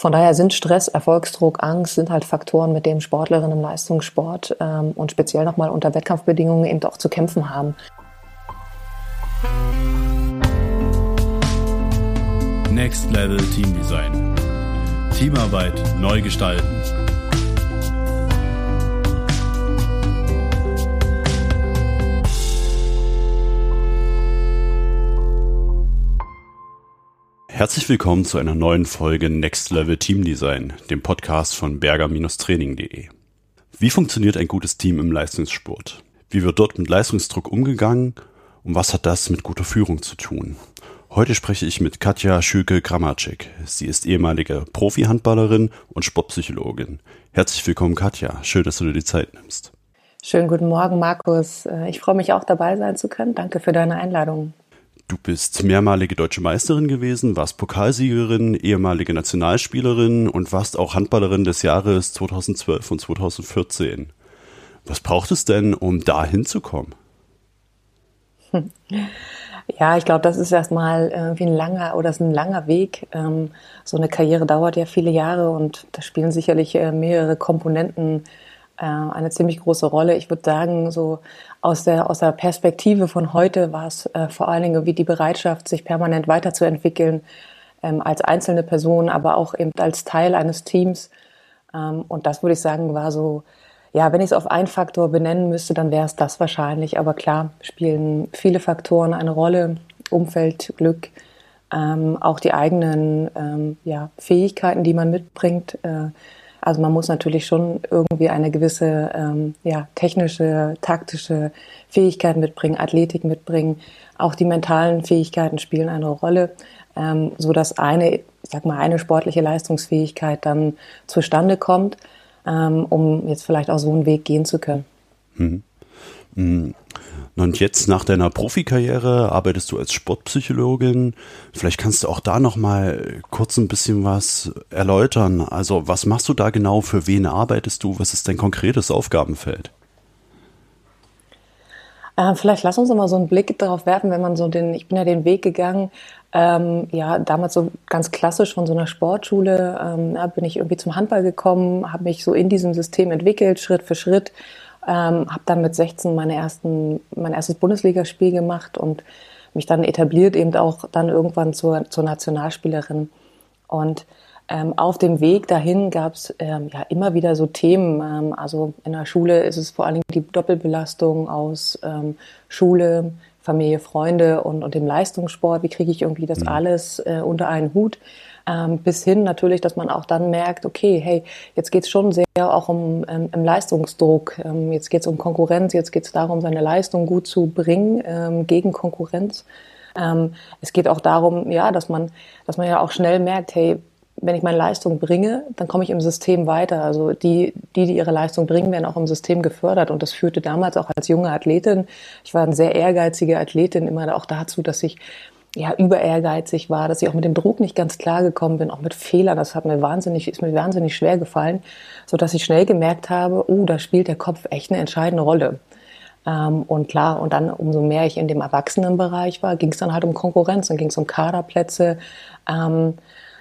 von daher sind Stress, Erfolgsdruck, Angst sind halt Faktoren, mit denen Sportlerinnen im Leistungssport ähm, und speziell nochmal unter Wettkampfbedingungen eben auch zu kämpfen haben. Next Level Team Design. Teamarbeit neu gestalten. Herzlich willkommen zu einer neuen Folge Next Level Team Design, dem Podcast von berger-training.de. Wie funktioniert ein gutes Team im Leistungssport? Wie wird dort mit Leistungsdruck umgegangen? Und was hat das mit guter Führung zu tun? Heute spreche ich mit Katja Schülke-Gramacek. Sie ist ehemalige Profi-Handballerin und Sportpsychologin. Herzlich willkommen, Katja. Schön, dass du dir die Zeit nimmst. Schönen guten Morgen, Markus. Ich freue mich auch dabei sein zu können. Danke für deine Einladung. Du bist mehrmalige deutsche Meisterin gewesen, warst Pokalsiegerin, ehemalige Nationalspielerin und warst auch Handballerin des Jahres 2012 und 2014. Was braucht es denn, um da hinzukommen? Ja, ich glaube, das ist erstmal irgendwie ein langer oder ist ein langer Weg. Ähm, so eine Karriere dauert ja viele Jahre und da spielen sicherlich äh, mehrere Komponenten äh, eine ziemlich große Rolle. Ich würde sagen, so aus der, aus der Perspektive von heute war es äh, vor allen Dingen wie die Bereitschaft, sich permanent weiterzuentwickeln, ähm, als einzelne Person, aber auch eben als Teil eines Teams. Ähm, und das würde ich sagen, war so, ja, wenn ich es auf einen Faktor benennen müsste, dann wäre es das wahrscheinlich. Aber klar, spielen viele Faktoren eine Rolle. Umfeld, Glück, ähm, auch die eigenen ähm, ja, Fähigkeiten, die man mitbringt. Äh, also man muss natürlich schon irgendwie eine gewisse ähm, ja, technische, taktische Fähigkeit mitbringen, Athletik mitbringen. Auch die mentalen Fähigkeiten spielen eine Rolle, ähm, so dass eine, ich sag mal, eine sportliche Leistungsfähigkeit dann zustande kommt, ähm, um jetzt vielleicht auch so einen Weg gehen zu können. Mhm. Und jetzt nach deiner Profikarriere arbeitest du als Sportpsychologin. Vielleicht kannst du auch da noch mal kurz ein bisschen was erläutern. Also was machst du da genau? Für wen arbeitest du? Was ist dein konkretes Aufgabenfeld? Äh, vielleicht lass uns noch mal so einen Blick darauf werfen, wenn man so den, ich bin ja den Weg gegangen, ähm, ja, damals so ganz klassisch von so einer Sportschule, ähm, bin ich irgendwie zum Handball gekommen, habe mich so in diesem System entwickelt, Schritt für Schritt ähm, habe dann mit 16 meine ersten, mein erstes Bundesligaspiel gemacht und mich dann etabliert eben auch dann irgendwann zur, zur Nationalspielerin. Und ähm, auf dem Weg dahin gab es ähm, ja immer wieder so Themen. Ähm, also in der Schule ist es vor allem die Doppelbelastung aus ähm, Schule, Familie, Freunde und, und dem Leistungssport. Wie kriege ich irgendwie das mhm. alles äh, unter einen Hut? Ähm, bis hin natürlich, dass man auch dann merkt, okay, hey, jetzt geht es schon sehr auch um, ähm, um Leistungsdruck, ähm, jetzt geht es um Konkurrenz, jetzt geht es darum, seine Leistung gut zu bringen ähm, gegen Konkurrenz. Ähm, es geht auch darum, ja, dass man, dass man ja auch schnell merkt, hey, wenn ich meine Leistung bringe, dann komme ich im System weiter. Also die, die, die ihre Leistung bringen, werden auch im System gefördert. Und das führte damals auch als junge Athletin, ich war eine sehr ehrgeizige Athletin, immer auch dazu, dass ich ja, über ehrgeizig war, dass ich auch mit dem Druck nicht ganz klar gekommen bin, auch mit Fehlern. Das hat mir wahnsinnig, ist mir wahnsinnig schwer gefallen, so dass ich schnell gemerkt habe, oh, da spielt der Kopf echt eine entscheidende Rolle. Ähm, und klar, und dann umso mehr ich in dem Erwachsenenbereich war, ging es dann halt um Konkurrenz, dann ging es um Kaderplätze. Ähm,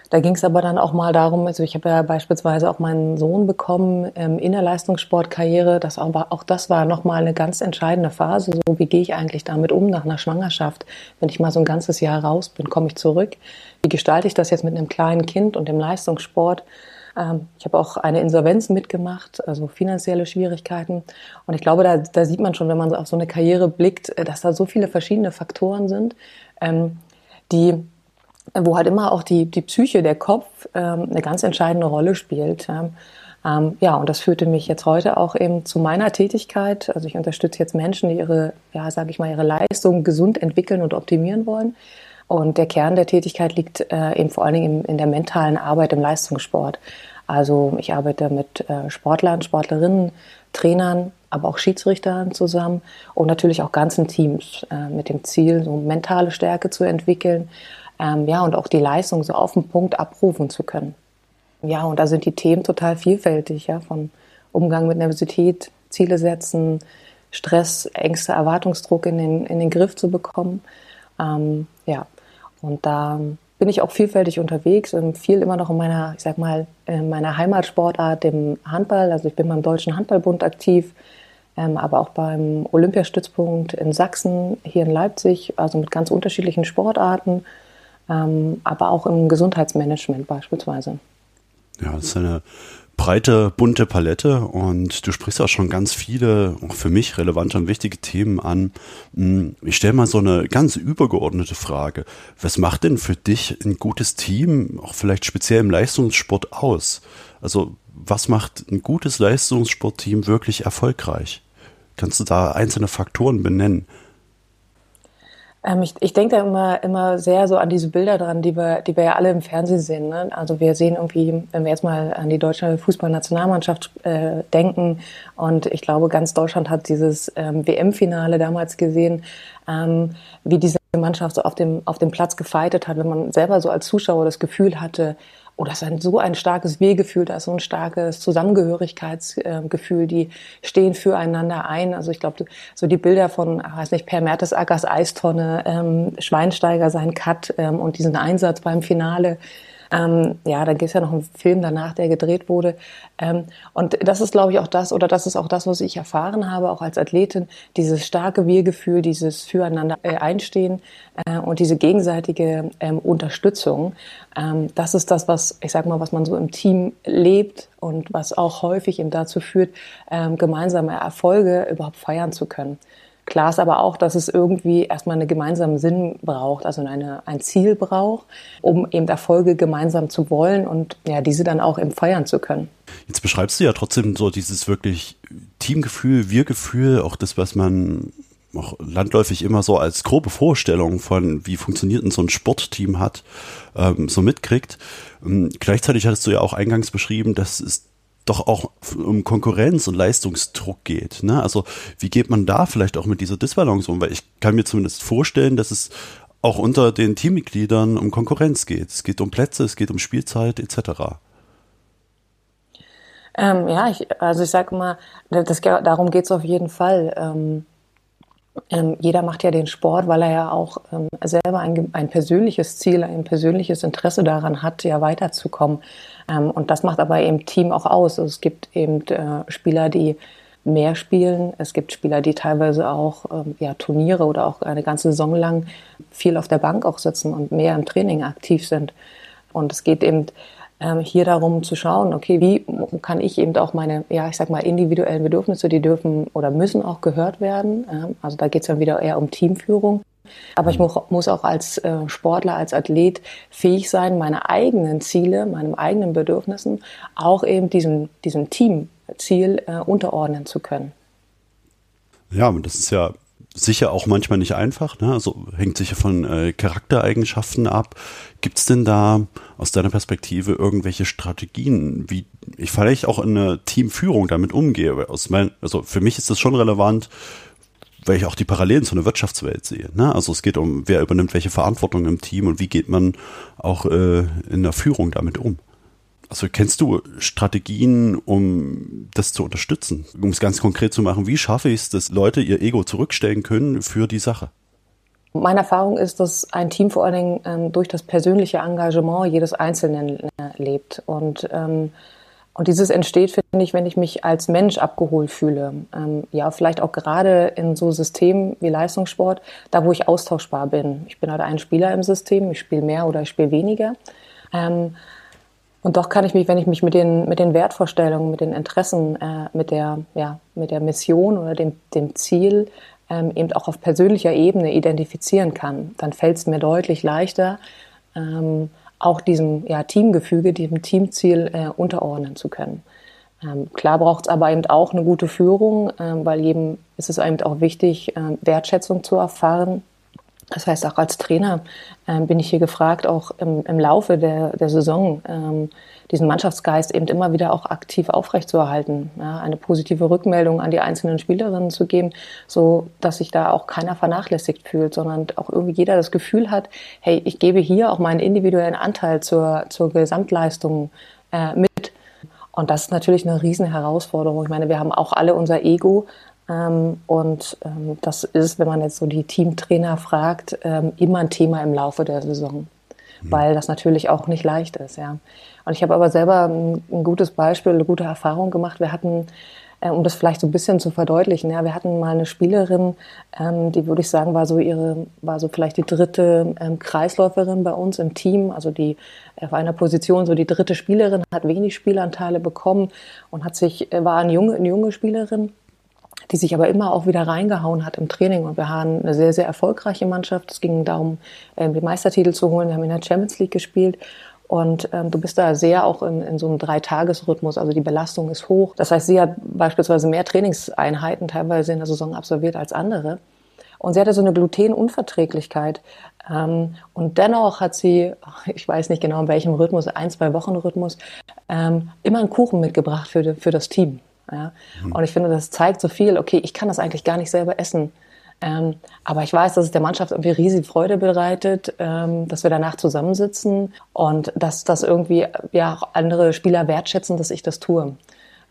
da ging es aber dann auch mal darum, also ich habe ja beispielsweise auch meinen Sohn bekommen ähm, in der Leistungssportkarriere. Das auch, auch das war nochmal eine ganz entscheidende Phase. So wie gehe ich eigentlich damit um nach einer Schwangerschaft? Wenn ich mal so ein ganzes Jahr raus bin, komme ich zurück. Wie gestalte ich das jetzt mit einem kleinen Kind und dem Leistungssport? Ähm, ich habe auch eine Insolvenz mitgemacht, also finanzielle Schwierigkeiten. Und ich glaube, da, da sieht man schon, wenn man auf so eine Karriere blickt, äh, dass da so viele verschiedene Faktoren sind, ähm, die wo halt immer auch die, die Psyche, der Kopf ähm, eine ganz entscheidende Rolle spielt. Ja. Ähm, ja, und das führte mich jetzt heute auch eben zu meiner Tätigkeit. Also ich unterstütze jetzt Menschen, die ihre, ja, sage ich mal, ihre Leistung gesund entwickeln und optimieren wollen. Und der Kern der Tätigkeit liegt äh, eben vor allen Dingen in der mentalen Arbeit im Leistungssport. Also ich arbeite mit äh, Sportlern, Sportlerinnen, Trainern, aber auch Schiedsrichtern zusammen und natürlich auch ganzen Teams äh, mit dem Ziel, so mentale Stärke zu entwickeln ähm, ja, und auch die Leistung so auf den Punkt abrufen zu können. Ja, und da sind die Themen total vielfältig, ja, von Umgang mit Nervosität, Ziele setzen, Stress, Ängste, Erwartungsdruck in den, in den Griff zu bekommen. Ähm, ja, und da bin ich auch vielfältig unterwegs und viel immer noch in meiner, ich sag mal, in meiner Heimatsportart, dem Handball. Also ich bin beim Deutschen Handballbund aktiv, ähm, aber auch beim Olympiastützpunkt in Sachsen, hier in Leipzig, also mit ganz unterschiedlichen Sportarten, aber auch im Gesundheitsmanagement beispielsweise. Ja, das ist eine breite, bunte Palette und du sprichst auch schon ganz viele, auch für mich relevante und wichtige Themen an. Hm, ich stelle mal so eine ganz übergeordnete Frage. Was macht denn für dich ein gutes Team, auch vielleicht speziell im Leistungssport aus? Also was macht ein gutes Leistungssportteam wirklich erfolgreich? Kannst du da einzelne Faktoren benennen? Ähm, ich, ich denke da immer, immer sehr so an diese Bilder dran, die wir, die wir ja alle im Fernsehen sehen. Ne? Also wir sehen irgendwie, wenn wir jetzt mal an die deutsche Fußballnationalmannschaft äh, denken, und ich glaube, ganz Deutschland hat dieses ähm, WM-Finale damals gesehen, ähm, wie diese Mannschaft so auf dem, auf dem Platz gefeitet hat, wenn man selber so als Zuschauer das Gefühl hatte, oh, das ist ein, so ein starkes Wir-Gefühl, da ist so ein starkes Zusammengehörigkeitsgefühl, die stehen füreinander ein. Also ich glaube, so die Bilder von, weiß nicht, Per Mertesackers Eistonne, ähm, Schweinsteiger sein Cut ähm, und diesen Einsatz beim Finale, ähm, ja, dann gibt es ja noch einen Film danach, der gedreht wurde. Ähm, und das ist, glaube ich, auch das, oder das ist auch das, was ich erfahren habe, auch als Athletin, dieses starke Wir-Gefühl, dieses Füreinander äh, einstehen äh, und diese gegenseitige ähm, Unterstützung. Ähm, das ist das, was, ich sag mal, was man so im Team lebt und was auch häufig eben dazu führt, ähm, gemeinsame Erfolge überhaupt feiern zu können. Klar ist aber auch, dass es irgendwie erstmal einen gemeinsamen Sinn braucht, also eine, ein Ziel braucht, um eben Erfolge gemeinsam zu wollen und ja, diese dann auch eben feiern zu können. Jetzt beschreibst du ja trotzdem so dieses wirklich Teamgefühl, Wir-Gefühl, auch das, was man auch landläufig immer so als grobe Vorstellung von, wie funktioniert denn so ein Sportteam hat, ähm, so mitkriegt. Ähm, gleichzeitig hattest du ja auch eingangs beschrieben, dass es doch auch um Konkurrenz und Leistungsdruck geht. Ne? Also wie geht man da vielleicht auch mit dieser Disbalance um? Weil ich kann mir zumindest vorstellen, dass es auch unter den Teammitgliedern um Konkurrenz geht. Es geht um Plätze, es geht um Spielzeit etc. Ähm, ja, ich, also ich sage mal, das, darum geht es auf jeden Fall. Ähm, ähm, jeder macht ja den Sport, weil er ja auch ähm, selber ein, ein, persönliches Ziel, ein persönliches Interesse daran hat, ja weiterzukommen. Ähm, und das macht aber eben Team auch aus. Also es gibt eben äh, Spieler, die mehr spielen. Es gibt Spieler, die teilweise auch ähm, ja, Turniere oder auch eine ganze Saison lang viel auf der Bank auch sitzen und mehr im Training aktiv sind. Und es geht eben ähm, hier darum zu schauen, okay, wie kann ich eben auch meine, ja, ich sag mal, individuellen Bedürfnisse, die dürfen oder müssen auch gehört werden. Ähm, also da geht es dann wieder eher um Teamführung. Aber ich muss auch als äh, Sportler, als Athlet fähig sein, meine eigenen Ziele, meinen eigenen Bedürfnissen auch eben diesem, diesem Teamziel äh, unterordnen zu können. Ja, und das ist ja sicher auch manchmal nicht einfach, ne? also hängt sicher von äh, Charaktereigenschaften ab. Gibt es denn da aus deiner Perspektive irgendwelche Strategien, wie ich vielleicht auch in einer Teamführung damit umgehe? Aus mein, also für mich ist das schon relevant, weil ich auch die Parallelen zu einer Wirtschaftswelt sehe. Ne? Also es geht um, wer übernimmt welche Verantwortung im Team und wie geht man auch äh, in der Führung damit um. Also kennst du Strategien, um das zu unterstützen? Um es ganz konkret zu machen, wie schaffe ich es, dass Leute ihr Ego zurückstellen können für die Sache? Meine Erfahrung ist, dass ein Team vor allen Dingen ähm, durch das persönliche Engagement jedes Einzelnen äh, lebt. Und, ähm, und dieses entsteht, finde ich, wenn ich mich als Mensch abgeholt fühle. Ähm, ja, vielleicht auch gerade in so Systemen wie Leistungssport, da wo ich austauschbar bin. Ich bin halt ein Spieler im System, ich spiele mehr oder ich spiele weniger. Ähm, und doch kann ich mich, wenn ich mich mit den, mit den Wertvorstellungen, mit den Interessen, äh, mit, der, ja, mit der Mission oder dem, dem Ziel ähm, eben auch auf persönlicher Ebene identifizieren kann, dann fällt es mir deutlich leichter, ähm, auch diesem ja, Teamgefüge, diesem Teamziel äh, unterordnen zu können. Ähm, klar braucht es aber eben auch eine gute Führung, ähm, weil jedem ist es eben auch wichtig, äh, Wertschätzung zu erfahren das heißt, auch als Trainer ähm, bin ich hier gefragt, auch im, im Laufe der, der Saison ähm, diesen Mannschaftsgeist eben immer wieder auch aktiv aufrechtzuerhalten, ja, eine positive Rückmeldung an die einzelnen Spielerinnen zu geben, so dass sich da auch keiner vernachlässigt fühlt, sondern auch irgendwie jeder das Gefühl hat, hey, ich gebe hier auch meinen individuellen Anteil zur, zur Gesamtleistung äh, mit. Und das ist natürlich eine riesen Herausforderung. Ich meine, wir haben auch alle unser Ego, und ähm, das ist, wenn man jetzt so die Teamtrainer fragt, ähm, immer ein Thema im Laufe der Saison. mhm. weil das natürlich auch nicht leicht ist, ja. Und ich habe aber selber ein, ein gutes Beispiel, eine gute Erfahrung gemacht. Wir hatten um das vielleicht so ein bisschen zu verdeutlichen. Ja, wir hatten mal eine Spielerin, ähm, die würde ich sagen, war so ihre, war so vielleicht die dritte ähm, Kreisläuferin bei uns im Team, also die auf einer Position so die dritte Spielerin, hat wenig Spielanteile bekommen und hat sich, äh, war eine junge, eine junge Spielerin die sich aber immer auch wieder reingehauen hat im Training. Und wir haben eine sehr, sehr erfolgreiche Mannschaft. Es ging darum, ähm, die Meistertitel zu holen. Wir haben in der Champions League gespielt. Und ähm, du bist da sehr auch in, in so einem Dreitagesrhythmus, also die Belastung ist hoch. Das heißt, sie hat beispielsweise mehr Trainingseinheiten teilweise in der Saison absolviert als andere. Und sie hatte so eine Glutenunverträglichkeit. Ähm, und dennoch hat sie, ich weiß nicht genau in welchem Rhythmus, ein, zwei Wochen Rhythmus, ähm, immer einen Kuchen mitgebracht für, für das Team. Ja? Mhm. Und ich finde, das zeigt so viel, okay, ich kann das eigentlich gar nicht selber essen. Ähm, aber ich weiß, dass es der Mannschaft irgendwie riesige Freude bereitet, ähm, dass wir danach zusammensitzen und dass das irgendwie ja auch andere Spieler wertschätzen, dass ich das tue.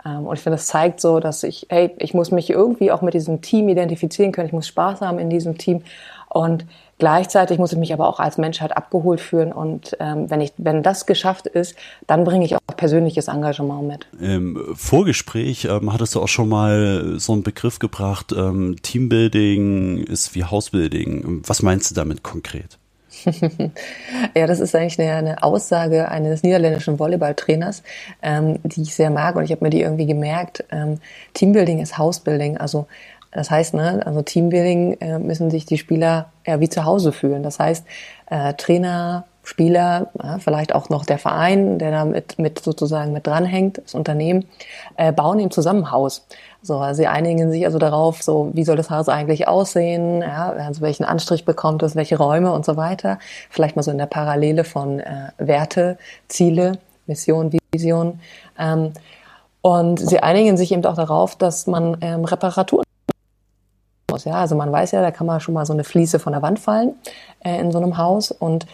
Ähm, und ich finde, das zeigt so, dass ich, hey, ich muss mich irgendwie auch mit diesem Team identifizieren können. Ich muss Spaß haben in diesem Team. Und Gleichzeitig muss ich mich aber auch als Mensch halt abgeholt fühlen und ähm, wenn ich, wenn das geschafft ist, dann bringe ich auch persönliches Engagement mit. Im Vorgespräch ähm, hattest du auch schon mal so einen Begriff gebracht, ähm, Teambuilding ist wie Hausbuilding. Was meinst du damit konkret? ja, das ist eigentlich eine, eine Aussage eines niederländischen Volleyballtrainers, ähm, die ich sehr mag und ich habe mir die irgendwie gemerkt. Ähm, Teambuilding ist Hausbuilding, also das heißt, ne, also Teambuilding äh, müssen sich die Spieler ja wie zu Hause fühlen. Das heißt, äh, Trainer, Spieler, ja, vielleicht auch noch der Verein, der da mit, mit sozusagen mit dranhängt, das Unternehmen, äh, bauen im Zusammenhaus. So, also sie einigen sich also darauf, so wie soll das Haus eigentlich aussehen, ja, also welchen Anstrich bekommt es, welche Räume und so weiter. Vielleicht mal so in der Parallele von äh, Werte, Ziele, Mission, Vision. Ähm, und sie einigen sich eben auch darauf, dass man ähm, Reparaturen muss. Ja, also man weiß ja, da kann man schon mal so eine Fliese von der Wand fallen äh, in so einem Haus und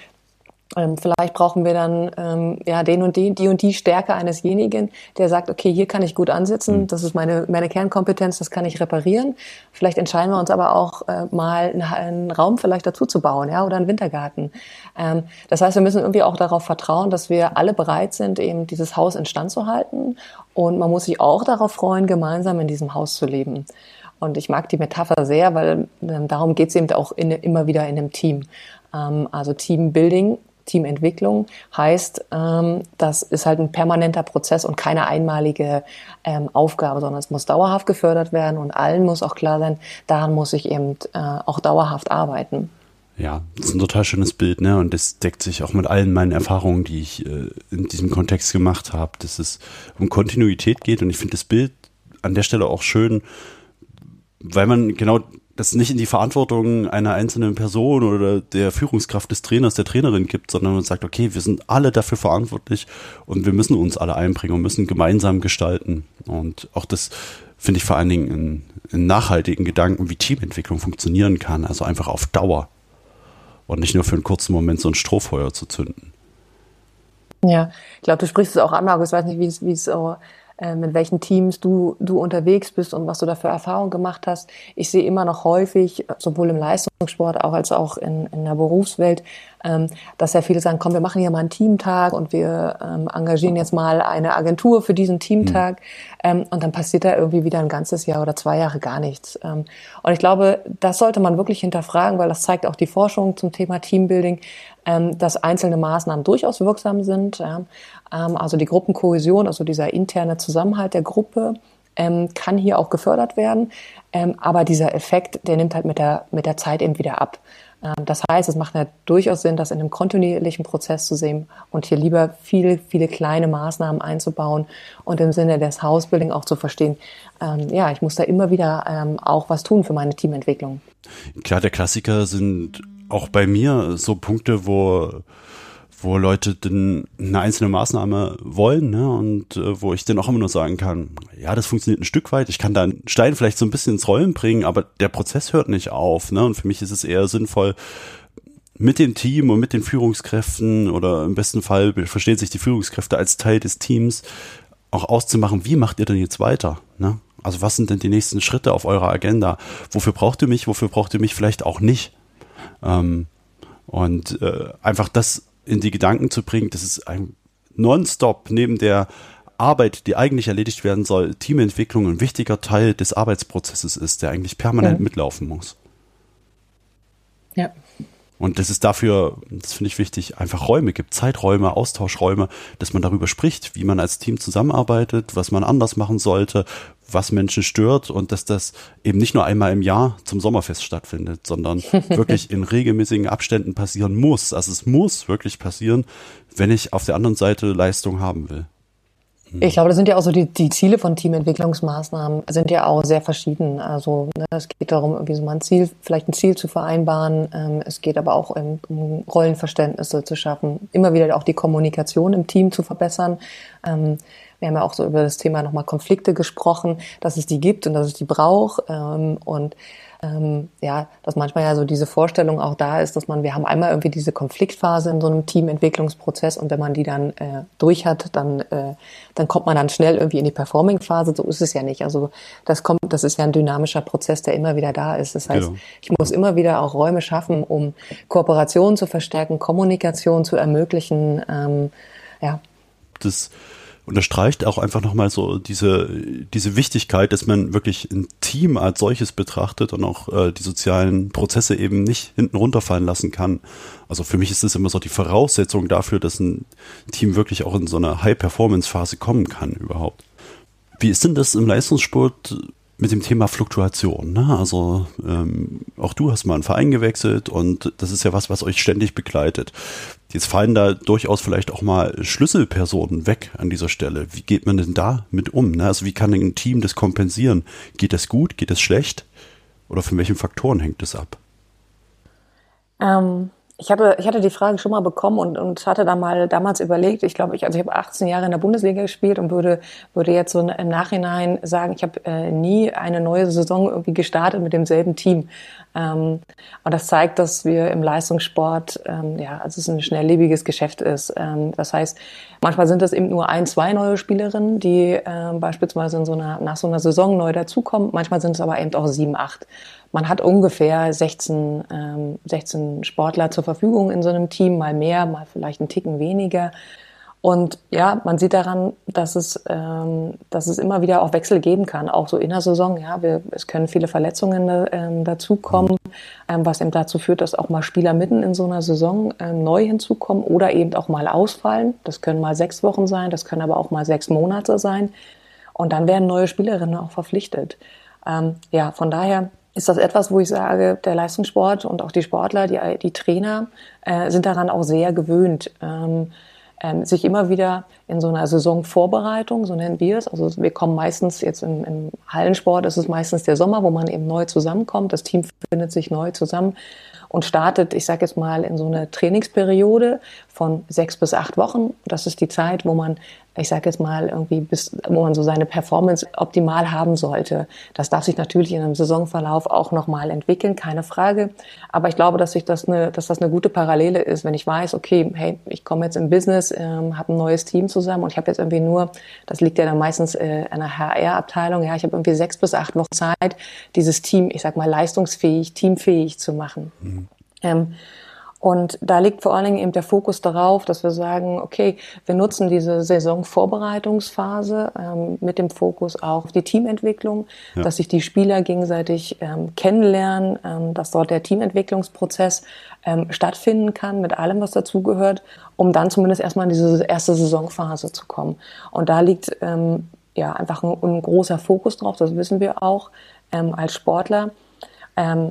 ähm, vielleicht brauchen wir dann ähm, ja den und die, die und die Stärke einesjenigen, der sagt, okay, hier kann ich gut ansitzen, mhm. das ist meine meine Kernkompetenz, das kann ich reparieren. Vielleicht entscheiden wir uns aber auch äh, mal einen, einen Raum vielleicht dazu zu bauen, ja, oder einen Wintergarten. Ähm, das heißt, wir müssen irgendwie auch darauf vertrauen, dass wir alle bereit sind, eben dieses Haus instand zu halten und man muss sich auch darauf freuen, gemeinsam in diesem Haus zu leben. Und ich mag die Metapher sehr, weil ähm, darum geht es eben auch in, immer wieder in einem Team. Ähm, also Teambuilding, Teamentwicklung heißt, ähm, das ist halt ein permanenter Prozess und keine einmalige ähm, Aufgabe, sondern es muss dauerhaft gefördert werden und allen muss auch klar sein, daran muss ich eben äh, auch dauerhaft arbeiten. Ja, das ist ein total schönes Bild, ne? Und das deckt sich auch mit allen meinen Erfahrungen, die ich äh, in diesem Kontext gemacht habe, dass es um Kontinuität geht. Und ich finde das Bild an der Stelle auch schön, weil man genau das nicht in die Verantwortung einer einzelnen Person oder der Führungskraft des Trainers, der Trainerin gibt, sondern man sagt, okay, wir sind alle dafür verantwortlich und wir müssen uns alle einbringen und müssen gemeinsam gestalten. Und auch das finde ich vor allen Dingen in, in nachhaltigen Gedanken, wie Teamentwicklung funktionieren kann, also einfach auf Dauer und nicht nur für einen kurzen Moment so ein Strohfeuer zu zünden. Ja, ich glaube, du sprichst es auch an, Markus. Ich weiß nicht, wie es, wie mit welchen Teams du, du unterwegs bist und was du da für Erfahrungen gemacht hast. Ich sehe immer noch häufig, sowohl im Leistungssport auch als auch in, in der Berufswelt, ähm, dass ja viele sagen, komm, wir machen hier mal einen Teamtag und wir ähm, engagieren jetzt mal eine Agentur für diesen Teamtag. Mhm. Ähm, und dann passiert da irgendwie wieder ein ganzes Jahr oder zwei Jahre gar nichts. Ähm, und ich glaube, das sollte man wirklich hinterfragen, weil das zeigt auch die Forschung zum Thema Teambuilding, ähm, dass einzelne Maßnahmen durchaus wirksam sind. Ja. Ähm, also die Gruppenkohäsion, also dieser interne Zusammenhalt der Gruppe, ähm, kann hier auch gefördert werden. Ähm, aber dieser Effekt, der nimmt halt mit der, mit der Zeit eben wieder ab. Ähm, das heißt, es macht ja durchaus Sinn, das in einem kontinuierlichen Prozess zu sehen und hier lieber viele, viele kleine Maßnahmen einzubauen und im Sinne des Housebuilding auch zu verstehen, ähm, ja, ich muss da immer wieder ähm, auch was tun für meine Teamentwicklung. Klar, der Klassiker sind auch bei mir so Punkte, wo wo Leute denn eine einzelne Maßnahme wollen, ne? Und äh, wo ich dann auch immer nur sagen kann, ja, das funktioniert ein Stück weit. Ich kann da einen Stein vielleicht so ein bisschen ins Rollen bringen, aber der Prozess hört nicht auf, ne? Und für mich ist es eher sinnvoll, mit dem Team und mit den Führungskräften oder im besten Fall verstehen sich die Führungskräfte als Teil des Teams auch auszumachen, wie macht ihr denn jetzt weiter? Ne? Also was sind denn die nächsten Schritte auf eurer Agenda? Wofür braucht ihr mich? Wofür braucht ihr mich vielleicht auch nicht? Ähm, und äh, einfach das in die Gedanken zu bringen, dass es ein nonstop neben der Arbeit, die eigentlich erledigt werden soll, Teamentwicklung ein wichtiger Teil des Arbeitsprozesses ist, der eigentlich permanent ja. mitlaufen muss. Ja. Und das ist dafür, das finde ich wichtig, einfach Räume gibt, Zeiträume, Austauschräume, dass man darüber spricht, wie man als Team zusammenarbeitet, was man anders machen sollte, was Menschen stört und dass das eben nicht nur einmal im Jahr zum Sommerfest stattfindet, sondern wirklich in regelmäßigen Abständen passieren muss. Also es muss wirklich passieren, wenn ich auf der anderen Seite Leistung haben will. Ich glaube, das sind ja auch so die, die Ziele von Teamentwicklungsmaßnahmen sind ja auch sehr verschieden. Also ne, es geht darum, irgendwie so mal ein Ziel, vielleicht ein Ziel zu vereinbaren. Ähm, es geht aber auch um, um Rollenverständnisse zu schaffen, immer wieder auch die Kommunikation im Team zu verbessern. Ähm, wir haben ja auch so über das Thema nochmal Konflikte gesprochen, dass es die gibt und dass es die braucht. Ähm, und ähm, ja, dass manchmal ja so diese Vorstellung auch da ist, dass man, wir haben einmal irgendwie diese Konfliktphase in so einem Teamentwicklungsprozess und wenn man die dann äh, durch hat, dann, äh, dann kommt man dann schnell irgendwie in die Performing-Phase. So ist es ja nicht. Also das kommt, das ist ja ein dynamischer Prozess, der immer wieder da ist. Das heißt, genau. ich muss immer wieder auch Räume schaffen, um Kooperation zu verstärken, Kommunikation zu ermöglichen. Ähm, ja. Das unterstreicht auch einfach nochmal so diese, diese Wichtigkeit, dass man wirklich ein Team als solches betrachtet und auch äh, die sozialen Prozesse eben nicht hinten runterfallen lassen kann. Also für mich ist das immer so die Voraussetzung dafür, dass ein Team wirklich auch in so eine High-Performance-Phase kommen kann überhaupt. Wie ist denn das im Leistungssport mit dem Thema Fluktuation. Ne? Also ähm, auch du hast mal einen Verein gewechselt und das ist ja was, was euch ständig begleitet. Jetzt fallen da durchaus vielleicht auch mal Schlüsselpersonen weg an dieser Stelle. Wie geht man denn da mit um? Ne? Also wie kann ein Team das kompensieren? Geht das gut? Geht das schlecht? Oder von welchen Faktoren hängt das ab? Ähm, ich hatte, ich hatte die Frage schon mal bekommen und, und hatte da mal damals überlegt, ich glaube, ich, also ich habe 18 Jahre in der Bundesliga gespielt und würde, würde jetzt so im Nachhinein sagen, ich habe äh, nie eine neue Saison irgendwie gestartet mit demselben Team. Ähm, und das zeigt, dass wir im Leistungssport, ähm, ja, also es ein schnelllebiges Geschäft ist. Ähm, das heißt, manchmal sind es eben nur ein, zwei neue Spielerinnen, die beispielsweise in so einer, nach so einer Saison neu dazukommen. Manchmal sind es aber eben auch sieben, acht. Man hat ungefähr 16, ähm, 16 Sportler zur Verfügung in so einem Team, mal mehr, mal vielleicht einen Ticken weniger. Und ja, man sieht daran, dass es, ähm, dass es immer wieder auch Wechsel geben kann, auch so in der Saison. Ja, wir, es können viele Verletzungen ähm, dazukommen, ähm, was eben dazu führt, dass auch mal Spieler mitten in so einer Saison ähm, neu hinzukommen oder eben auch mal ausfallen. Das können mal sechs Wochen sein, das können aber auch mal sechs Monate sein. Und dann werden neue Spielerinnen auch verpflichtet. Ähm, ja, von daher ist das etwas, wo ich sage, der Leistungssport und auch die Sportler, die, die Trainer äh, sind daran auch sehr gewöhnt, ähm, ähm, sich immer wieder in so einer Saisonvorbereitung, so nennen wir es, also wir kommen meistens jetzt im, im Hallensport, ist es meistens der Sommer, wo man eben neu zusammenkommt, das Team findet sich neu zusammen und startet, ich sage jetzt mal, in so eine Trainingsperiode von sechs bis acht Wochen. Das ist die Zeit, wo man ich sage jetzt mal, irgendwie bis, wo man so seine Performance optimal haben sollte. Das darf sich natürlich in einem Saisonverlauf auch nochmal entwickeln, keine Frage. Aber ich glaube, dass sich das eine, dass das eine gute Parallele ist, wenn ich weiß, okay, hey, ich komme jetzt im Business, ähm, habe ein neues Team zusammen und ich habe jetzt irgendwie nur, das liegt ja dann meistens äh, in der HR-Abteilung, ja, ich habe irgendwie sechs bis acht Wochen Zeit, dieses Team, ich sag mal, leistungsfähig, teamfähig zu machen. Mhm. Ähm, und da liegt vor allen Dingen eben der Fokus darauf, dass wir sagen, okay, wir nutzen diese Saisonvorbereitungsphase ähm, mit dem Fokus auch auf die Teamentwicklung, ja. dass sich die Spieler gegenseitig ähm, kennenlernen, ähm, dass dort der Teamentwicklungsprozess ähm, stattfinden kann mit allem, was dazugehört, um dann zumindest erstmal in diese erste Saisonphase zu kommen. Und da liegt ähm, ja einfach ein, ein, großer Fokus drauf, das wissen wir auch ähm, als Sportler.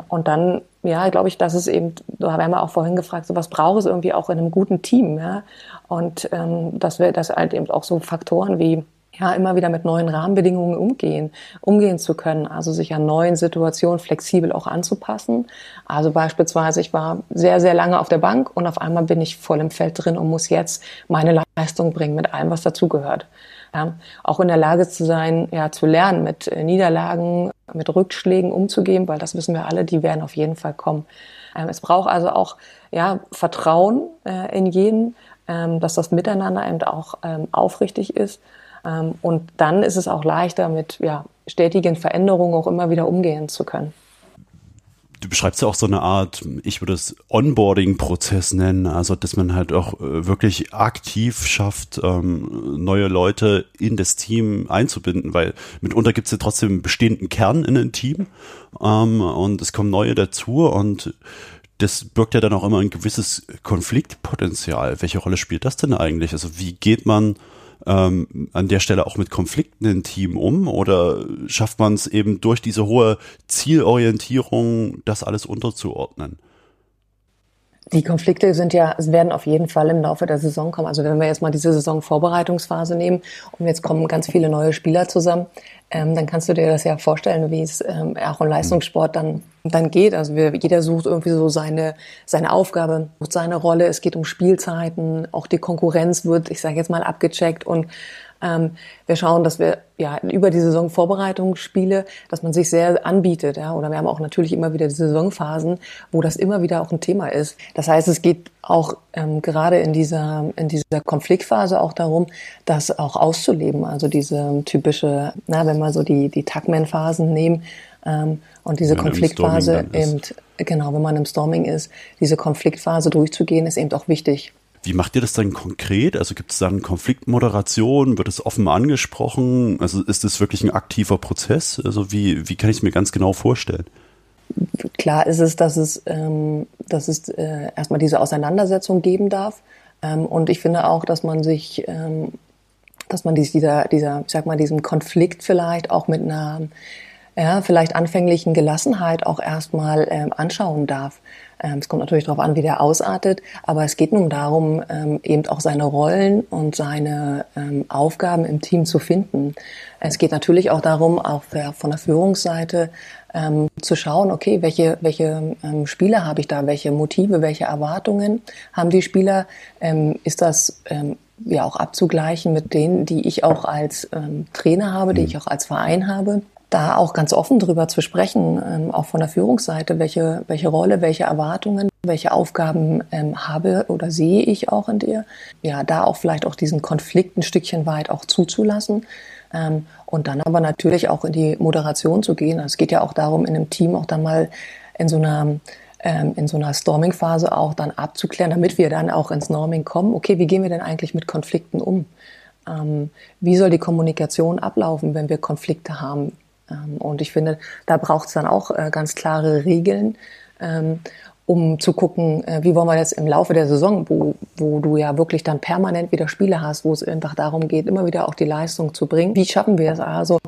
und dann ja, glaube ich, dass es eben, da haben wir auch vorhin gefragt, so was braucht es irgendwie auch in einem guten Team, ja. Und ähm, dass wir, dass halt eben auch so Faktoren wie ja, immer wieder mit neuen Rahmenbedingungen umgehen, umgehen zu können, also sich an neuen Situationen flexibel auch anzupassen. Also beispielsweise, ich war sehr, sehr lange auf der Bank und auf einmal bin ich voll im Feld drin und muss jetzt meine Leistung bringen mit allem, was dazugehört. Ja, auch in der Lage zu sein, ja, zu lernen, mit äh, Niederlagen, mit Rückschlägen umzugehen, weil das wissen wir alle, die werden auf jeden Fall kommen. Ähm, es braucht also auch ja, Vertrauen äh, in jeden, ähm, dass das Miteinander eben auch ähm, aufrichtig ist. Ähm, und dann ist es auch leichter, mit ja, stetigen Veränderungen auch immer wieder umgehen zu können. Du beschreibst ja auch so eine Art, ich würde es Onboarding-Prozess nennen, also dass man halt auch äh, wirklich aktiv schafft, ähm, neue Leute in das Team einzubinden, weil mitunter gibt es ja trotzdem einen bestehenden Kern in einem Team ähm, und es kommen neue dazu und das birgt ja dann auch immer ein gewisses Konfliktpotenzial. Welche Rolle spielt das denn eigentlich? Also wie geht man ähm, an der Stelle auch mit Konflikten im Team um oder schafft man es eben durch diese hohe Zielorientierung, das alles unterzuordnen? Die Konflikte sind ja, werden auf jeden Fall im Laufe der Saison kommen. Also wenn wir jetzt mal diese Saisonvorbereitungsphase nehmen und jetzt kommen ganz viele neue Spieler zusammen, ähm, dann kannst du dir das ja vorstellen, wie es ähm, auch im Leistungssport dann, dann geht. Also wir, jeder sucht irgendwie so seine, seine Aufgabe, sucht seine Rolle. Es geht um Spielzeiten. Auch die Konkurrenz wird, ich sage jetzt mal, abgecheckt und ähm, wir schauen, dass wir ja über die Saisonvorbereitungsspiele, dass man sich sehr anbietet, ja. Oder wir haben auch natürlich immer wieder die Saisonphasen, wo das immer wieder auch ein Thema ist. Das heißt, es geht auch ähm, gerade in dieser in dieser Konfliktphase auch darum, das auch auszuleben. Also diese typische, na, wenn wir so die die Tagman-Phasen nehmen ähm, und diese Konfliktphase eben genau, wenn man im Storming ist, diese Konfliktphase durchzugehen, ist eben auch wichtig. Wie macht ihr das dann konkret? Also gibt es dann Konfliktmoderation? Wird es offen angesprochen? Also ist das wirklich ein aktiver Prozess? Also wie, wie kann ich es mir ganz genau vorstellen? Klar ist es, dass es, ähm, dass es äh, erstmal diese Auseinandersetzung geben darf. Ähm, und ich finde auch, dass man sich, ähm, dass man dieser, dieser, ich sag mal, diesem Konflikt vielleicht auch mit einer ja, vielleicht anfänglichen Gelassenheit auch erstmal ähm, anschauen darf. Ähm, es kommt natürlich darauf an, wie der ausartet, aber es geht nun darum, ähm, eben auch seine Rollen und seine ähm, Aufgaben im Team zu finden. Es geht natürlich auch darum, auch von der Führungsseite ähm, zu schauen, okay, welche, welche ähm, Spieler habe ich da, welche Motive, welche Erwartungen haben die Spieler? Ähm, ist das ja auch abzugleichen mit denen, die ich auch als Trainer habe, die mhm. ich auch als Verein habe? Da auch ganz offen drüber zu sprechen, ähm, auch von der Führungsseite, welche, welche Rolle, welche Erwartungen, welche Aufgaben ähm, habe oder sehe ich auch in dir. Ja, da auch vielleicht auch diesen Konflikt ein Stückchen weit auch zuzulassen. Ähm, und dann aber natürlich auch in die Moderation zu gehen. Also es geht ja auch darum, in einem Team auch dann mal in so einer ähm, in so einer Storming-Phase auch dann abzuklären, damit wir dann auch ins Norming kommen. Okay, wie gehen wir denn eigentlich mit Konflikten um? Ähm, wie soll die Kommunikation ablaufen, wenn wir Konflikte haben? Ähm, und ich finde, da braucht es dann auch äh, ganz klare Regeln, ähm, um zu gucken, äh, wie wollen wir das im Laufe der Saison, wo, wo du ja wirklich dann permanent wieder Spiele hast, wo es einfach darum geht, immer wieder auch die Leistung zu bringen. Wie schaffen wir es also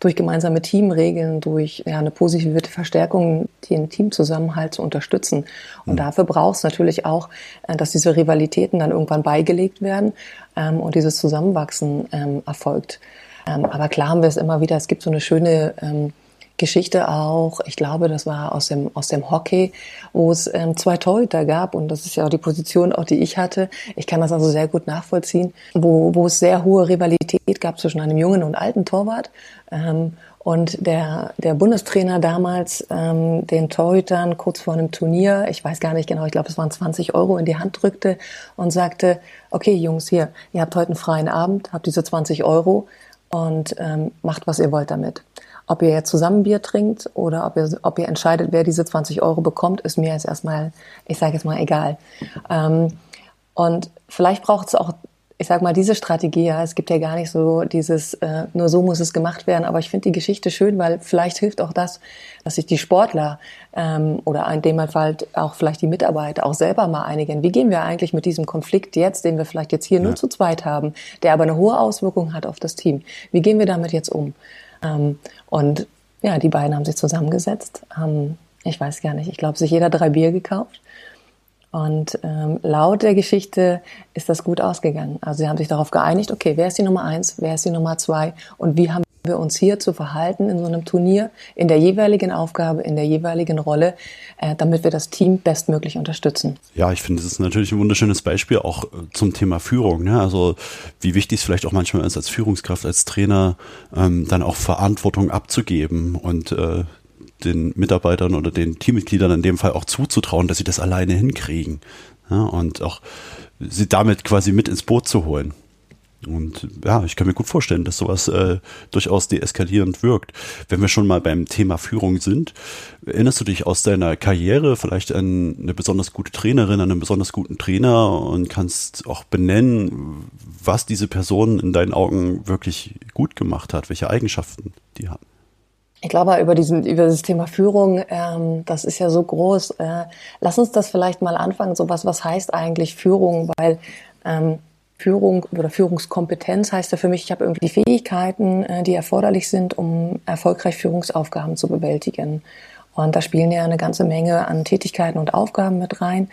durch gemeinsame Teamregeln, durch ja, eine positive Verstärkung, den Teamzusammenhalt zu unterstützen? Und mhm. dafür braucht es natürlich auch, äh, dass diese Rivalitäten dann irgendwann beigelegt werden ähm, und dieses Zusammenwachsen erfolgt. Ähm, aber klar haben wir es immer wieder, es gibt so eine schöne ähm, Geschichte auch, ich glaube, das war aus dem, aus dem Hockey, wo es ähm, zwei Torhüter gab. Und das ist ja auch die Position, auch die ich hatte. Ich kann das also sehr gut nachvollziehen, wo, wo es sehr hohe Rivalität gab zwischen einem jungen und alten Torwart. Ähm, und der, der Bundestrainer damals ähm, den Torhütern kurz vor einem Turnier, ich weiß gar nicht genau, ich glaube, es waren 20 Euro in die Hand drückte und sagte, okay Jungs, hier, ihr habt heute einen freien Abend, habt diese 20 Euro, und ähm, macht, was ihr wollt damit. Ob ihr jetzt zusammen Bier trinkt oder ob ihr, ob ihr entscheidet, wer diese 20 Euro bekommt, ist mir jetzt erstmal, ich sage jetzt mal, egal. Ähm, und vielleicht braucht es auch ich sag mal, diese Strategie, ja, es gibt ja gar nicht so dieses, äh, nur so muss es gemacht werden, aber ich finde die Geschichte schön, weil vielleicht hilft auch das, dass sich die Sportler ähm, oder in dem Fall auch vielleicht die Mitarbeiter auch selber mal einigen. Wie gehen wir eigentlich mit diesem Konflikt jetzt, den wir vielleicht jetzt hier ja. nur zu zweit haben, der aber eine hohe Auswirkung hat auf das Team? Wie gehen wir damit jetzt um? Ähm, und ja, die beiden haben sich zusammengesetzt, haben, ich weiß gar nicht, ich glaube, sich jeder drei Bier gekauft und ähm, laut der Geschichte ist das gut ausgegangen. Also sie haben sich darauf geeinigt, okay, wer ist die Nummer eins, wer ist die Nummer zwei und wie haben wir uns hier zu verhalten in so einem Turnier, in der jeweiligen Aufgabe, in der jeweiligen Rolle, äh, damit wir das Team bestmöglich unterstützen. Ja, ich finde, das ist natürlich ein wunderschönes Beispiel auch äh, zum Thema Führung. Ne? Also wie wichtig es vielleicht auch manchmal ist, als Führungskraft, als Trainer, ähm, dann auch Verantwortung abzugeben und äh, den Mitarbeitern oder den Teammitgliedern in dem Fall auch zuzutrauen, dass sie das alleine hinkriegen. Ja, und auch sie damit quasi mit ins Boot zu holen. Und ja, ich kann mir gut vorstellen, dass sowas äh, durchaus deeskalierend wirkt. Wenn wir schon mal beim Thema Führung sind, erinnerst du dich aus deiner Karriere vielleicht an eine besonders gute Trainerin, an einen besonders guten Trainer und kannst auch benennen, was diese Person in deinen Augen wirklich gut gemacht hat, welche Eigenschaften die hat? Ich glaube, über, diesen, über das Thema Führung, ähm, das ist ja so groß. Äh, lass uns das vielleicht mal anfangen. So was, was heißt eigentlich Führung? Weil ähm, Führung oder Führungskompetenz heißt ja für mich, ich habe irgendwie die Fähigkeiten, äh, die erforderlich sind, um erfolgreich Führungsaufgaben zu bewältigen. Und da spielen ja eine ganze Menge an Tätigkeiten und Aufgaben mit rein.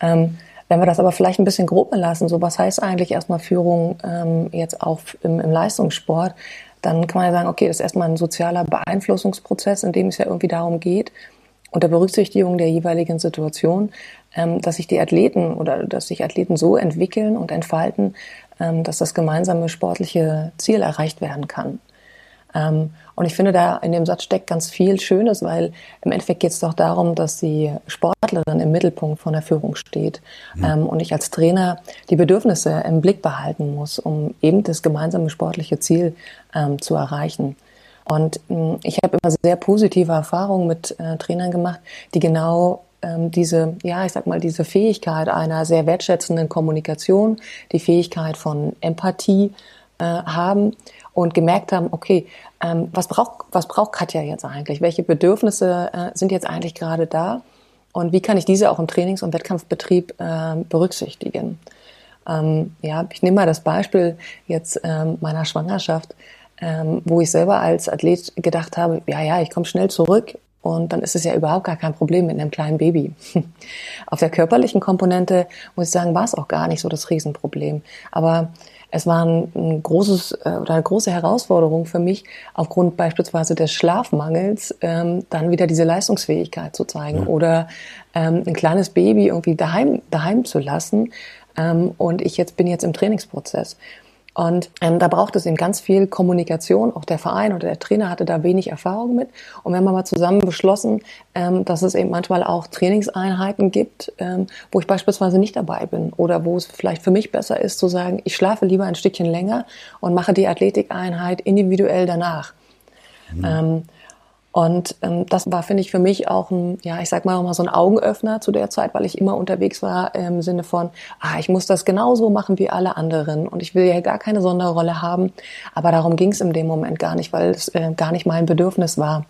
Ähm, wenn wir das aber vielleicht ein bisschen grob belassen, so was heißt eigentlich erstmal Führung ähm, jetzt auch im, im Leistungssport, dann kann man ja sagen, okay, das ist erstmal ein sozialer Beeinflussungsprozess, in dem es ja irgendwie darum geht, unter Berücksichtigung der jeweiligen Situation, ähm, dass sich die Athleten oder dass sich Athleten so entwickeln und entfalten, ähm, dass das gemeinsame sportliche Ziel erreicht werden kann. Ähm, und ich finde, da in dem Satz steckt ganz viel Schönes, weil im Endeffekt geht es doch darum, dass die Sportlerin im Mittelpunkt von der Führung steht mhm. und ich als Trainer die Bedürfnisse im Blick behalten muss, um eben das gemeinsame sportliche Ziel zu erreichen. Und ich habe immer sehr positive Erfahrungen mit äh, Trainern gemacht, die genau ähm, diese, ja, ich sag mal, diese Fähigkeit einer sehr wertschätzenden Kommunikation, die Fähigkeit von Empathie äh, haben und gemerkt haben, okay, ähm, was braucht, was braucht Katja jetzt eigentlich? Welche Bedürfnisse äh, sind jetzt eigentlich gerade da? Und wie kann ich diese auch im Trainings- und Wettkampfbetrieb äh, berücksichtigen? Ähm, ja, ich nehme mal das Beispiel jetzt ähm, meiner Schwangerschaft, ähm, wo ich selber als Athlet gedacht habe, ja, ja, ich komme schnell zurück und dann ist es ja überhaupt gar kein Problem mit einem kleinen Baby. Auf der körperlichen Komponente, muss ich sagen, war es auch gar nicht so das Riesenproblem. Aber es war ein, ein großes äh, oder eine große Herausforderung für mich, aufgrund beispielsweise des Schlafmangels ähm, dann wieder diese Leistungsfähigkeit zu zeigen ja. oder ähm, ein kleines Baby irgendwie daheim, daheim zu lassen. Ähm, und ich jetzt bin jetzt im Trainingsprozess. Und ähm, da braucht es eben ganz viel Kommunikation. Auch der Verein oder der Trainer hatte da wenig Erfahrung mit. Und wir haben mal zusammen beschlossen, ähm, dass es eben manchmal auch Trainingseinheiten gibt, ähm, wo ich beispielsweise nicht dabei bin oder wo es vielleicht für mich besser ist zu sagen, ich schlafe lieber ein Stückchen länger und mache die Athletikeinheit individuell danach. Mhm. Und ähm, das war, finde ich, für mich auch ein, ja, ich sag mal, mal so ein Augenöffner zu der Zeit, weil ich immer unterwegs war im Sinne von, ah, ich muss das genauso machen wie alle anderen und ich will ja gar keine Sonderrolle haben. Aber darum ging es in dem Moment gar nicht, weil es äh, gar nicht mein Bedürfnis war,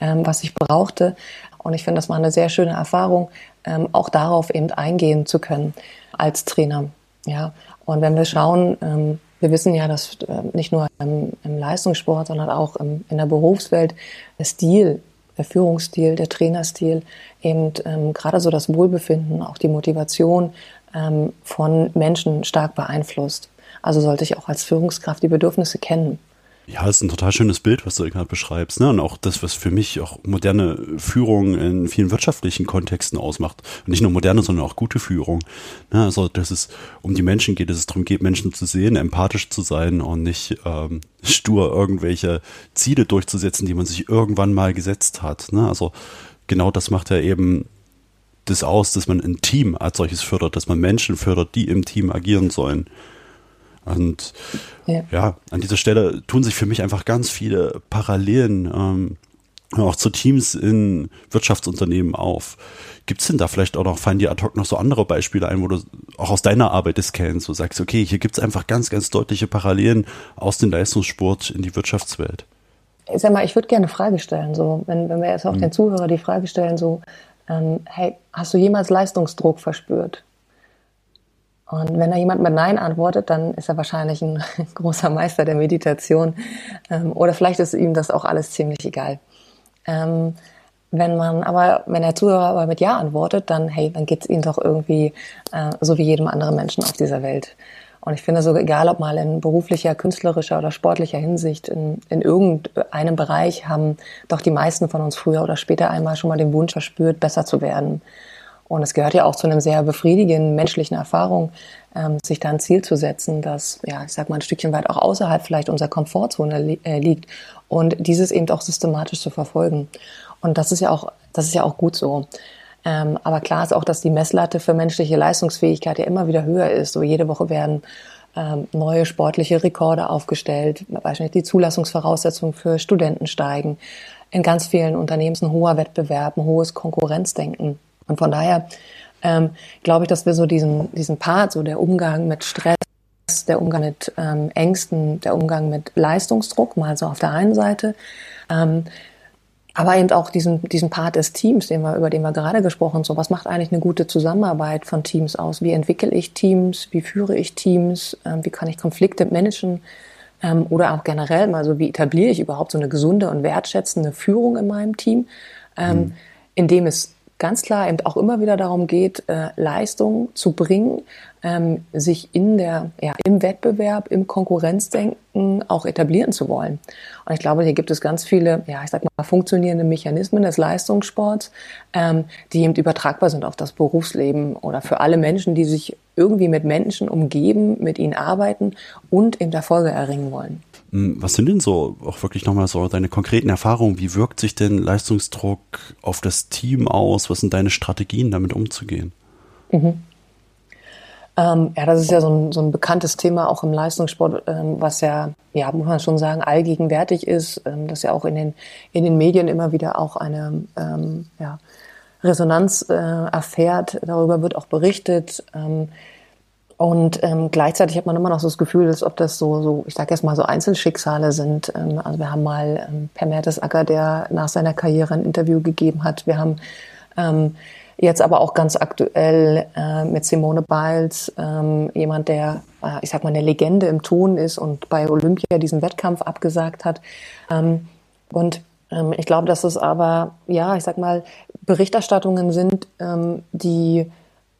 ähm, was ich brauchte. Und ich finde, das war eine sehr schöne Erfahrung, ähm, auch darauf eben eingehen zu können als Trainer. Ja, und wenn wir schauen, ähm, wir wissen ja, dass äh, nicht nur im, Leistungssport, sondern auch in der Berufswelt der Stil, der Führungsstil, der Trainerstil eben ähm, gerade so das Wohlbefinden, auch die Motivation ähm, von Menschen stark beeinflusst. Also sollte ich auch als Führungskraft die Bedürfnisse kennen. Ja, das ist ein total schönes Bild, was du gerade beschreibst. Ne? Und auch das, was für mich auch moderne Führung in vielen wirtschaftlichen Kontexten ausmacht. Und nicht nur moderne, sondern auch gute Führung. Ne? Also, dass es um die Menschen geht, dass es darum geht, Menschen zu sehen, empathisch zu sein und nicht ähm, stur irgendwelche Ziele durchzusetzen, die man sich irgendwann mal gesetzt hat. Ne? Also genau das macht ja eben das aus, dass man ein Team als solches fördert, dass man Menschen fördert, die im Team agieren sollen. Und ja. ja. an dieser Stelle tun sich für mich einfach ganz viele Parallelen ähm, auch zu Teams in Wirtschaftsunternehmen auf. Gibt es denn da vielleicht auch noch, fallen dir ad hoc noch so andere Beispiele ein, wo du auch aus deiner Arbeit das kennst, wo du sagst, okay, hier gibt es einfach ganz, ganz deutliche Parallelen aus dem Leistungssport in die Wirtschaftswelt? Ich sag mal, ich würde gerne eine Frage stellen, so, wenn, wenn wir jetzt auch hm. den Zuhörer die Frage stellen, so, ähm, hey, hast du jemals Leistungsdruck verspürt? Und wenn da jemand mit Nein antwortet, dann ist er wahrscheinlich ein großer Meister der Meditation. Ähm, oder vielleicht ist ihm das auch alles ziemlich egal. Ähm, wenn man aber, wenn der Zuhörer aber mit Ja antwortet, dann hey, dann geht's ihm doch irgendwie äh, so wie jedem anderen Menschen auf dieser Welt. Und ich finde so, egal ob mal in beruflicher, künstlerischer oder sportlicher Hinsicht, in, in irgendeinem Bereich haben doch die meisten von uns früher oder später einmal schon mal den Wunsch verspürt, besser zu werden. Und es gehört ja auch zu einem sehr befriedigenden menschlichen Erfahrung, ähm, sich da ein Ziel zu setzen, das, ja, ich sag mal, ein Stückchen weit auch außerhalb vielleicht unserer Komfortzone li äh, liegt und dieses eben auch systematisch zu verfolgen. Und das ist ja auch, das ist ja auch gut so. Ähm, aber klar ist auch, dass die Messlatte für menschliche Leistungsfähigkeit ja immer wieder höher ist. So jede Woche werden ähm, neue sportliche Rekorde aufgestellt, beispielsweise die Zulassungsvoraussetzungen für Studenten steigen. In ganz vielen Unternehmen ist ein hoher Wettbewerb, ein hohes Konkurrenzdenken. Und von daher ähm, glaube ich, dass wir so diesen, diesen Part, so der Umgang mit Stress, der Umgang mit ähm, Ängsten, der Umgang mit Leistungsdruck, mal so auf der einen Seite, ähm, aber eben auch diesen, diesen Part des Teams, den wir, über den wir gerade gesprochen haben. So, was macht eigentlich eine gute Zusammenarbeit von Teams aus? Wie entwickle ich Teams? Wie führe ich Teams? Ähm, wie kann ich Konflikte managen? Ähm, oder auch generell mal so, wie etabliere ich überhaupt so eine gesunde und wertschätzende Führung in meinem Team? Ähm, mhm. Indem es ganz klar eben auch immer wieder darum geht, äh, Leistung zu bringen, ähm, sich in der, ja, im Wettbewerb, im Konkurrenzdenken auch etablieren zu wollen. Und ich glaube, hier gibt es ganz viele, ja, ich sag mal, funktionierende Mechanismen des Leistungssports, ähm, die eben übertragbar sind auf das Berufsleben oder für alle Menschen, die sich irgendwie mit Menschen umgeben, mit ihnen arbeiten und eben Erfolge erringen wollen. Hm, was sind denn so auch wirklich nochmal so deine konkreten Erfahrungen? Wie wirkt sich denn Leistungsdruck auf das Team aus? Was sind deine Strategien, damit umzugehen? Mhm. Ähm, ja, das ist ja so ein, so ein bekanntes Thema auch im Leistungssport, ähm, was ja, ja, muss man schon sagen, allgegenwärtig ist, ähm, das ja auch in den, in den Medien immer wieder auch eine ähm, ja, Resonanz äh, erfährt. Darüber wird auch berichtet. Und ähm, gleichzeitig hat man immer noch so das Gefühl, als ob das so, so ich sage jetzt mal so Einzelschicksale sind. Ähm, also wir haben mal ähm, Per Mertesacker, der nach seiner Karriere ein Interview gegeben hat. Wir haben ähm, jetzt aber auch ganz aktuell äh, mit Simone Biles, ähm, jemand, der, äh, ich sag mal, eine Legende im Ton ist und bei Olympia diesen Wettkampf abgesagt hat. Ähm, und ähm, ich glaube, dass es aber, ja, ich sag mal, Berichterstattungen sind, ähm, die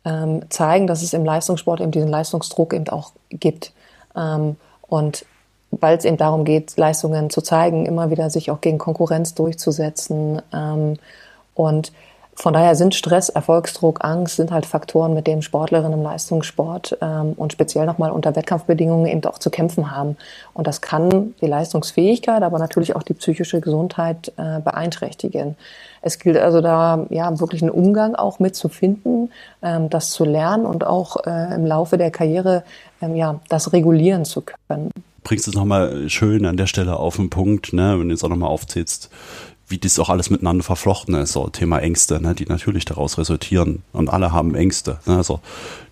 ähm, zeigen, dass es im Leistungssport eben diesen Leistungsdruck eben auch gibt. Ähm, und weil es eben darum geht, Leistungen zu zeigen, immer wieder sich auch gegen Konkurrenz durchzusetzen. Ähm, und von daher sind Stress, Erfolgsdruck, Angst sind halt Faktoren, mit denen Sportlerinnen im Leistungssport ähm, und speziell nochmal unter Wettkampfbedingungen eben auch zu kämpfen haben. Und das kann die Leistungsfähigkeit, aber natürlich auch die psychische Gesundheit äh, beeinträchtigen. Es gilt also da ja wirklich einen Umgang auch mitzufinden, ähm, das zu lernen und auch äh, im Laufe der Karriere ähm, ja das regulieren zu können bringst es nochmal schön an der Stelle auf den Punkt, ne, wenn du jetzt auch nochmal aufzählst, wie das auch alles miteinander verflochten ist. So Thema Ängste, ne, die natürlich daraus resultieren. Und alle haben Ängste. Ne? Also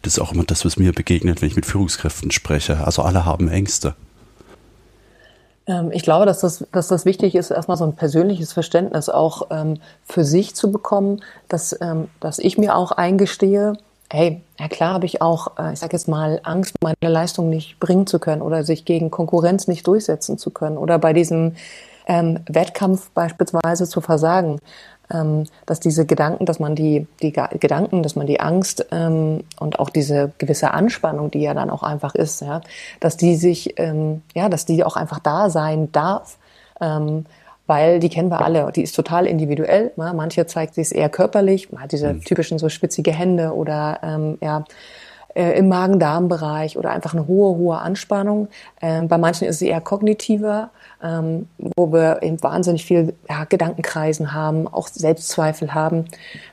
das ist auch immer das, was mir begegnet, wenn ich mit Führungskräften spreche. Also alle haben Ängste. Ähm, ich glaube, dass das, dass das wichtig ist, erstmal so ein persönliches Verständnis auch ähm, für sich zu bekommen, dass, ähm, dass ich mir auch eingestehe, hey, ja klar habe ich auch, äh, ich sage jetzt mal, Angst, meine Leistung nicht bringen zu können oder sich gegen Konkurrenz nicht durchsetzen zu können oder bei diesem ähm, Wettkampf beispielsweise zu versagen. Ähm, dass diese Gedanken, dass man die, die Gedanken, dass man die Angst ähm, und auch diese gewisse Anspannung, die ja dann auch einfach ist, ja, dass die sich, ähm, ja, dass die auch einfach da sein darf. Ähm, weil die kennen wir alle. Die ist total individuell. Ne? Manche zeigt sich es eher körperlich, mal diese mhm. typischen so spitzige Hände oder ähm, ja äh, im Magen-Darm-Bereich oder einfach eine hohe, hohe Anspannung. Ähm, bei manchen ist sie eher kognitiver, ähm, wo wir eben wahnsinnig viel ja, Gedankenkreisen haben, auch Selbstzweifel haben.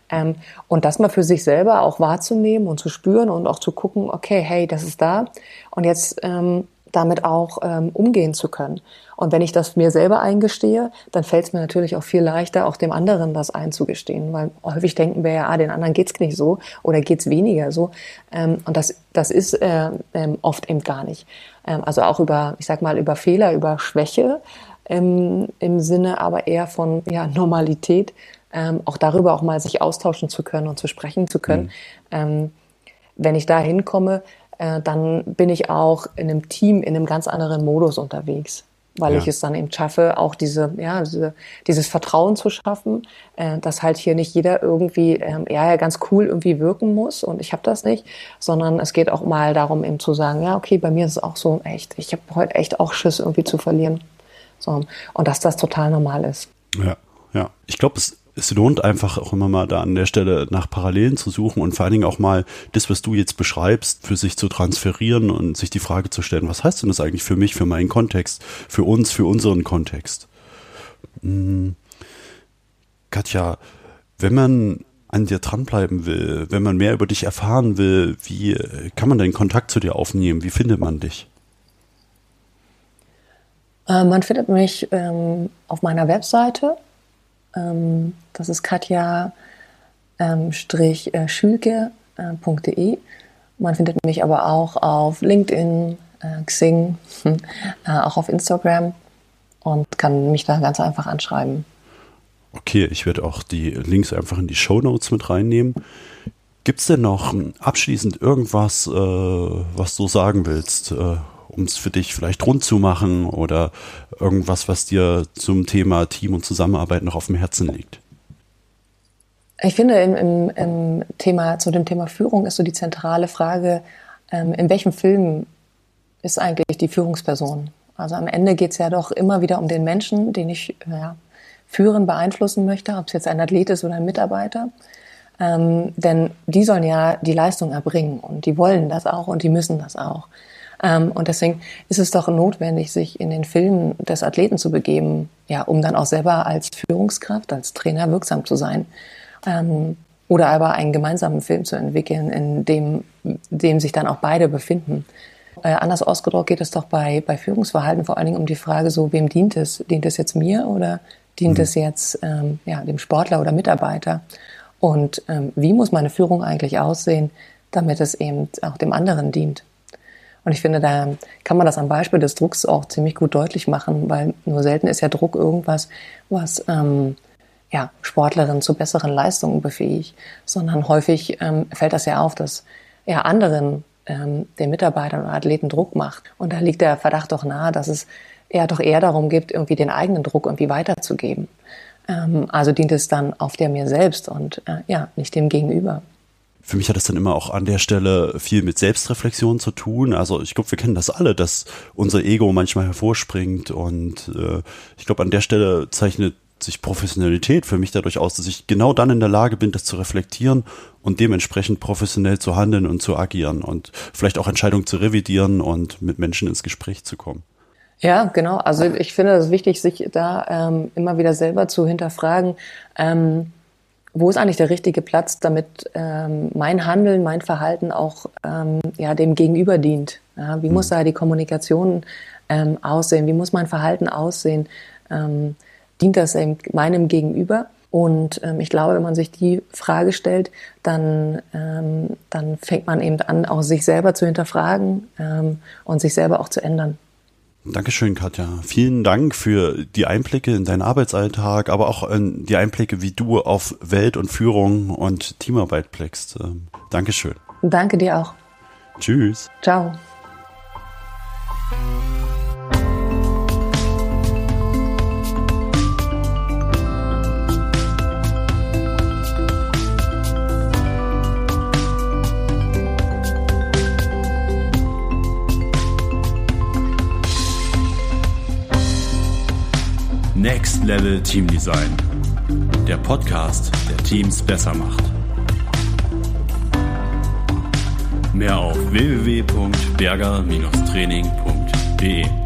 Ähm, und das mal für sich selber auch wahrzunehmen und zu spüren und auch zu gucken, okay, hey, das ist da. Und jetzt ähm, damit auch ähm, umgehen zu können. Und wenn ich das mir selber eingestehe, dann fällt es mir natürlich auch viel leichter, auch dem anderen das einzugestehen, weil häufig denken wir ja, ah, den anderen geht's nicht so oder geht's weniger so. Ähm, und das, das ist äh, ähm, oft eben gar nicht. Ähm, also auch über, ich sag mal, über Fehler, über Schwäche ähm, im Sinne aber eher von ja, Normalität, ähm, auch darüber auch mal sich austauschen zu können und zu sprechen zu können. Mhm. Ähm, wenn ich da hinkomme, äh, dann bin ich auch in einem Team in einem ganz anderen Modus unterwegs weil ja. ich es dann eben schaffe, auch diese, ja, diese, dieses Vertrauen zu schaffen, äh, dass halt hier nicht jeder irgendwie, ähm, ja, ja, ganz cool irgendwie wirken muss und ich habe das nicht, sondern es geht auch mal darum, eben zu sagen, ja, okay, bei mir ist es auch so echt, ich habe heute echt auch Schiss irgendwie zu verlieren. So, und dass das total normal ist. Ja, ja. Ich glaube, es es lohnt einfach auch immer mal da an der Stelle nach Parallelen zu suchen und vor allen Dingen auch mal das, was du jetzt beschreibst, für sich zu transferieren und sich die Frage zu stellen, was heißt denn das eigentlich für mich, für meinen Kontext, für uns, für unseren Kontext? Hm. Katja, wenn man an dir dranbleiben will, wenn man mehr über dich erfahren will, wie kann man den Kontakt zu dir aufnehmen? Wie findet man dich? Äh, man findet mich ähm, auf meiner Webseite. Ähm, das ist katja-schülke.de. Äh, man findet mich aber auch auf LinkedIn, äh, Xing, äh, auch auf Instagram und kann mich da ganz einfach anschreiben. Okay, ich werde auch die Links einfach in die Show Notes mit reinnehmen. Gibt es denn noch abschließend irgendwas, äh, was du sagen willst, äh, um es für dich vielleicht rund zu machen oder irgendwas, was dir zum Thema Team und Zusammenarbeit noch auf dem Herzen liegt? Ich finde, im, im, im Thema, zu dem Thema Führung ist so die zentrale Frage, ähm, in welchem Film ist eigentlich die Führungsperson? Also am Ende geht es ja doch immer wieder um den Menschen, den ich ja, führen, beeinflussen möchte, ob es jetzt ein Athlet ist oder ein Mitarbeiter. Ähm, denn die sollen ja die Leistung erbringen und die wollen das auch und die müssen das auch. Ähm, und deswegen ist es doch notwendig, sich in den Film des Athleten zu begeben, ja, um dann auch selber als Führungskraft, als Trainer wirksam zu sein. Ähm, oder aber einen gemeinsamen Film zu entwickeln, in dem, dem sich dann auch beide befinden. Äh, anders ausgedrückt geht es doch bei, bei Führungsverhalten vor allen Dingen um die Frage, so wem dient es? Dient es jetzt mir oder dient mhm. es jetzt ähm, ja, dem Sportler oder Mitarbeiter? Und ähm, wie muss meine Führung eigentlich aussehen, damit es eben auch dem anderen dient? Und ich finde, da kann man das am Beispiel des Drucks auch ziemlich gut deutlich machen, weil nur selten ist ja Druck irgendwas, was ähm, ja, Sportlerinnen zu besseren Leistungen befähigt, sondern häufig ähm, fällt das ja auf, dass ja anderen ähm, den Mitarbeitern und Athleten Druck macht. Und da liegt der Verdacht doch nahe, dass es eher doch eher darum geht, irgendwie den eigenen Druck irgendwie weiterzugeben. Ähm, also dient es dann auf der mir selbst und äh, ja, nicht dem Gegenüber für mich hat es dann immer auch an der Stelle viel mit Selbstreflexion zu tun. Also ich glaube, wir kennen das alle, dass unser Ego manchmal hervorspringt und äh, ich glaube, an der Stelle zeichnet sich Professionalität für mich dadurch aus, dass ich genau dann in der Lage bin, das zu reflektieren und dementsprechend professionell zu handeln und zu agieren und vielleicht auch Entscheidungen zu revidieren und mit Menschen ins Gespräch zu kommen. Ja, genau. Also ich finde es wichtig, sich da ähm, immer wieder selber zu hinterfragen. Ähm, wo ist eigentlich der richtige Platz, damit ähm, mein Handeln, mein Verhalten auch ähm, ja, dem Gegenüber dient? Ja, wie muss mhm. da die Kommunikation ähm, aussehen? Wie muss mein Verhalten aussehen? Ähm, dient das eben meinem Gegenüber? Und ähm, ich glaube, wenn man sich die Frage stellt, dann, ähm, dann fängt man eben an, auch sich selber zu hinterfragen ähm, und sich selber auch zu ändern. Dankeschön, Katja. Vielen Dank für die Einblicke in deinen Arbeitsalltag, aber auch in die Einblicke, wie du auf Welt und Führung und Teamarbeit blickst. Ähm, Dankeschön. Danke dir auch. Tschüss. Ciao. Next Level Team Design. Der Podcast, der Teams besser macht. Mehr auf www.berger-training.de